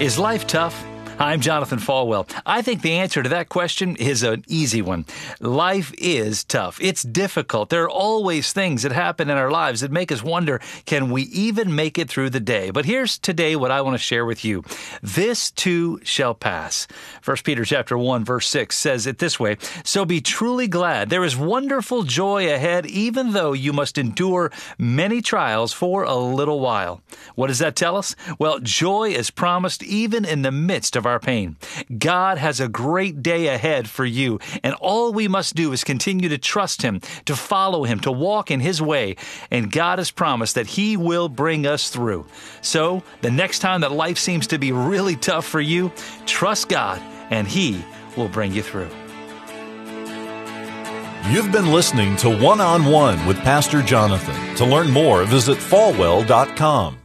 Is life tough? I'm Jonathan Falwell. I think the answer to that question is an easy one. Life is tough. It's difficult. There are always things that happen in our lives that make us wonder, can we even make it through the day? But here's today what I want to share with you. This too shall pass. 1 Peter chapter 1 verse 6 says it this way, so be truly glad. There is wonderful joy ahead even though you must endure many trials for a little while. What does that tell us? Well, joy is promised even in the midst of our our pain. God has a great day ahead for you, and all we must do is continue to trust Him, to follow Him, to walk in His way, and God has promised that He will bring us through. So, the next time that life seems to be really tough for you, trust God, and He will bring you through. You've been listening to One on One with Pastor Jonathan. To learn more, visit falwell.com.